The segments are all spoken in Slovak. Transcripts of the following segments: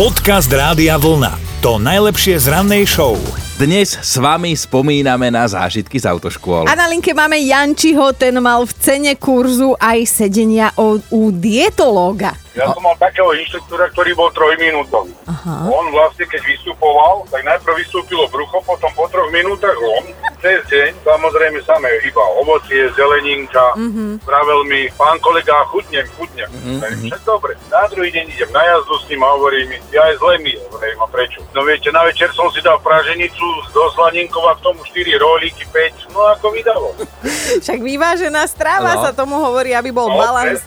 Podcast Rádia Vlna. To najlepšie z rannej show. Dnes s vami spomíname na zážitky z autoškôl. A na linke máme Jančiho, ten mal v cene kurzu aj sedenia u dietológa. Ja som mal takého inštruktúra, ktorý bol trojminútový. On vlastne, keď vystupoval, tak najprv vystúpilo brucho, potom po troch minútach on. Cez deň, samozrejme samé iba ovocie, zeleninka, mm-hmm. vravel mi, pán kolega, chutnem, chutnem. Mm-hmm. Však dobre. Na druhý deň idem na jazdu s ním a hovorí mi, ja aj zle mi, hovorím, a prečo? No viete, na večer som si dal praženicu do slaninkov a k tomu 4 rolíky, 5, no ako vydalo. Však vyvážená strava No. sa tomu hovorí, aby bol No, balans.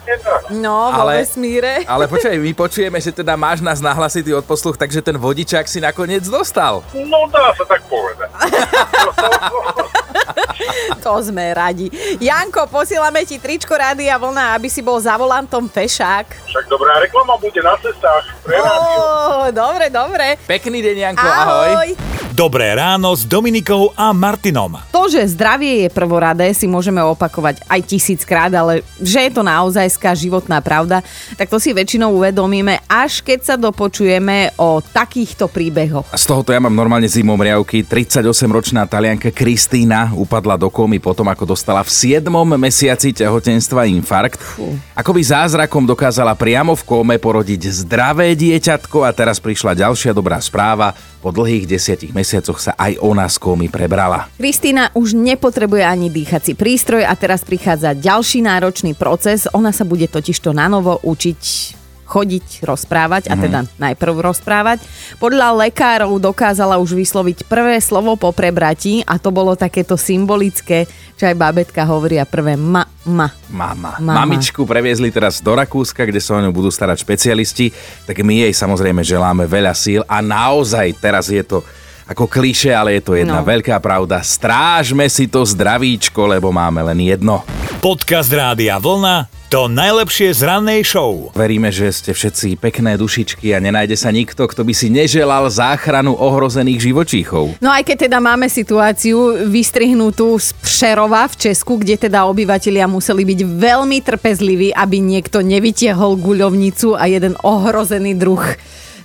No, vo Ale- vesmíre. Ale počkaj, my počujeme, že teda máš nás nahlasitý odposluch, takže ten vodičák si nakoniec dostal. No dá sa tak povedať. To sme radi. Janko, posielame ti tričko Rádia Vlna, aby si bol za volantom fešák. Však dobrá reklama bude na cestách pre. Ó, dobre, dobre. Pekný deň, Janko, ahoj. Ahoj. Dobré ráno s Dominikou a Martinom. To, že zdravie je prvoradé, si môžeme opakovať aj tisíckrát, ale že je to naozajská životná pravda, tak to si väčšinou uvedomíme, až keď sa dopočujeme o takýchto príbehoch. Z tohoto ja mám normálne zimom riavky. 38-ročná talianka Kristína upadla do komy potom, ako dostala v 7. mesiaci tehotenstva infarkt. Akoby zázrakom dokázala priamo v kóme porodiť zdravé dieťatko a teraz prišla ďalšia dobrá správa. Po dlhých desiatich mesiacoch sa aj ona z kómy prebrala. Kristýna už nepotrebuje ani dýchací prístroj a teraz prichádza ďalší náročný proces. Ona sa bude totižto na novo učiť chodiť, rozprávať a teda najprv rozprávať. Podľa lekárov dokázala už vysloviť prvé slovo po prebratí a to bolo takéto symbolické, čo aj babetka hovoria prvé ma, ma. Mama. Mama. Mamičku previezli teraz do Rakúska, kde sa o ňu budú starať špecialisti, tak my jej samozrejme želáme veľa síl a naozaj teraz je to ako kliše, ale je to jedna No. veľká pravda. Strážme si to zdravíčko, lebo máme len jedno. Podcast Rádia Vlna. To najlepšie z rannej show. Veríme, že ste všetci pekné dušičky a nenájde sa nikto, kto by si neželal záchranu ohrozených živočíchov. No aj keď teda máme situáciu vystrihnutú z Přerova v Česku, kde teda obyvatelia museli byť veľmi trpezliví, aby niekto nevytiahol guľovnicu a jeden ohrozený druh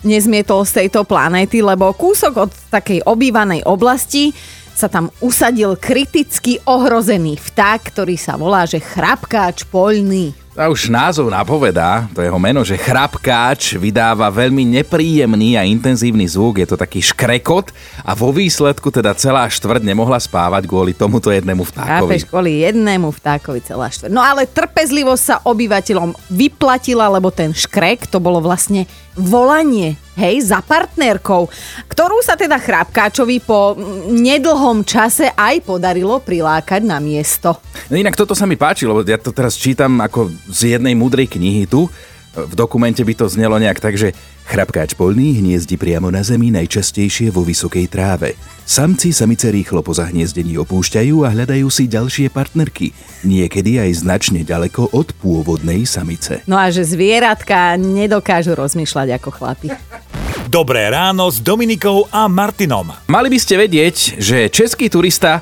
nezmietol z tejto planéty, lebo kúsok od takej obývanej oblasti sa tam usadil kriticky ohrozený vták, ktorý sa volá, že chrapkáč poľný. A už názov napovedá, to jeho meno, že chrapkáč vydáva veľmi nepríjemný a intenzívny zvuk, je to taký škrekot a vo výsledku teda celá štvrť nemohla spávať kvôli tomuto jednému vtákovi. Chápeš, kvôli jednému vtákovi celá štvrť. No ale trpezlivosť sa obyvateľom vyplatila, lebo ten škrek to bolo vlastne volanie, hej, za partnerkou, ktorú sa teda Chrápkáčovi po mm, nedlhom čase aj podarilo prilákať na miesto. No inak toto sa mi páči, lebo ja to teraz čítam ako z jednej múdrej knihy tu. V dokumente by to znelo nejak tak, že chrapkáč polný hniezdi priamo na zemi najčastejšie vo vysokej tráve. Samci samice rýchlo po zahniezdení opúšťajú a hľadajú si ďalšie partnerky. Niekedy aj značne ďaleko od pôvodnej samice. No a že zvieratka nedokážu rozmýšľať ako chlapi. Dobré ráno s Dominikou a Martinom. Mali by ste vedieť, že český turista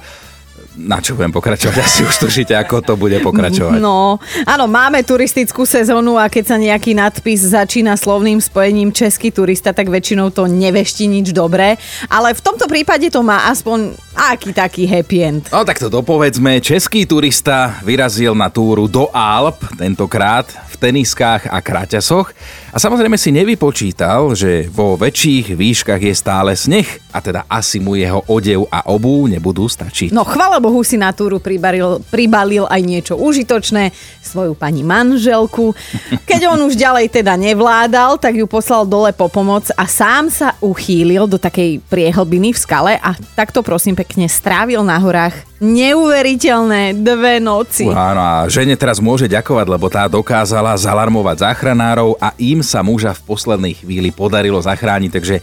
na čo budem pokračovať? Asi už tušíte, ako to bude pokračovať. No, áno, máme turistickú sezónu a keď sa nejaký nadpis začína slovným spojením český turista, tak väčšinou to nevešti nič dobré. Ale v tomto prípade to má aspoň aký taký happy end. No tak to dopovedzme, český turista vyrazil na túru do Alp, tentokrát teniskách a kraťasoch a samozrejme si nevypočítal, že vo väčších výškach je stále sneh a teda asi mu jeho odev a obú nebudú stačiť. No chvala Bohu si na túru pribalil, pribalil aj niečo užitočné, svoju pani manželku. Keď on už ďalej teda nevládal, tak ju poslal dole po pomoc a sám sa uchýlil do takej priehlbiny v skale a takto prosím pekne strávil na horách neuveriteľné dve noci. Áno, a žene teraz môže ďakovať, lebo tá dokázala zalarmovať záchranárov a im sa muža v poslednej chvíli podarilo zachrániť, takže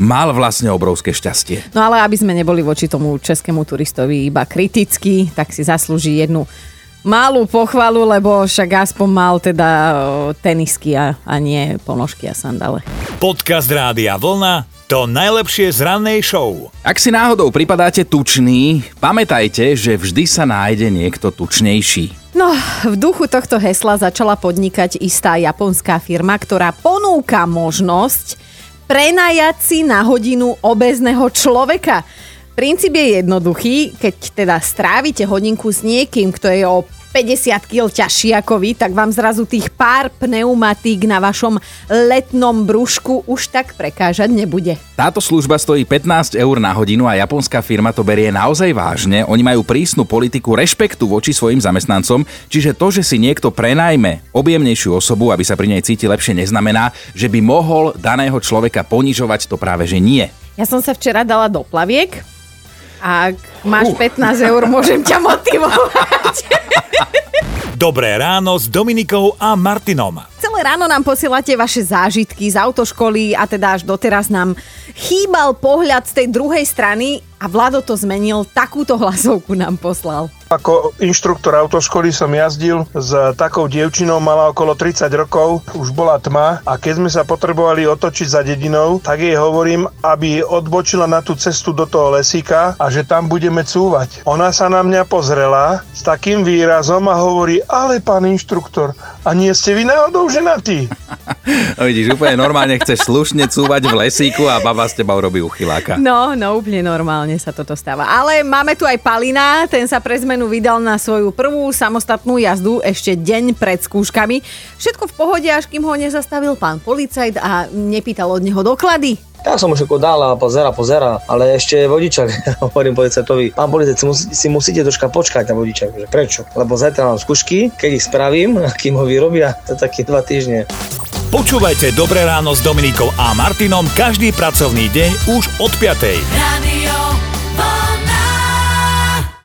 mal vlastne obrovské šťastie. No ale aby sme neboli voči tomu českému turistovi iba kritickí, tak si zaslúži jednu malú pochvalu, lebo však aspoň mal teda tenisky a, a nie ponožky a sandále. Podcast Rádia Vlna to najlepšie z rannej show. Ak si náhodou pripadáte tučný, pamätajte, že vždy sa nájde niekto tučnejší. No, v duchu tohto hesla začala podnikať istá japonská firma, ktorá ponúka možnosť prenajať si na hodinu obezného človeka. Princíp je jednoduchý, keď teda strávite hodinku s niekým, kto je o 50 kg ťažší ako vy, tak vám zrazu tých pár pneumatík na vašom letnom brúšku už tak prekážať nebude. Táto služba stojí 15 eur na hodinu a japonská firma to berie naozaj vážne. Oni majú prísnu politiku rešpektu voči svojim zamestnancom, čiže to, že si niekto prenajme objemnejšiu osobu, aby sa pri nej cíti lepšie, neznamená, že by mohol daného človeka ponižovať, to práve že nie. Ja som sa včera dala do plaviek, ak máš 15 eur, môžem ťa motivovať. Dobré ráno s Dominikou a Martinom. Ráno nám posielate vaše zážitky z autoškoly a teda až doteraz nám chýbal pohľad z tej druhej strany a Vlado to zmenil, takúto hlasovku nám poslal. Ako inštruktor autoškoly som jazdil s takou dievčinou, mala okolo 30 rokov, už bola tma a keď sme sa potrebovali otočiť za dedinou, tak jej hovorím, aby odbočila na tú cestu do toho lesíka a že tam budeme cúvať. Ona sa na mňa pozrela s takým výrazom a hovorí, ale pán inštruktor, a nie ste vy náhodou ženatí? No vidíš, úplne normálne chceš slušne cúvať v lesíku a baba z teba urobí uchyláka. No, no úplne normálne sa toto stáva. Ale máme tu aj Palina, ten sa pre zmenu vydal na svoju prvú samostatnú jazdu ešte deň pred skúškami. Všetko v pohode, až kým ho nezastavil pán policajt a nepýtal od neho doklady. Tak som už ako dal a pozera, pozera, ale ešte vodičak, hovorím policajtovi, pán policajt, si, musí, si musíte troška počkať na vodičak, že prečo? Lebo zajtra mám skúšky, keď ich spravím, kým ho vyrobia, to také dva týždne. Počúvajte Dobré ráno s Dominikou a Martinom každý pracovný deň už od 5. Radio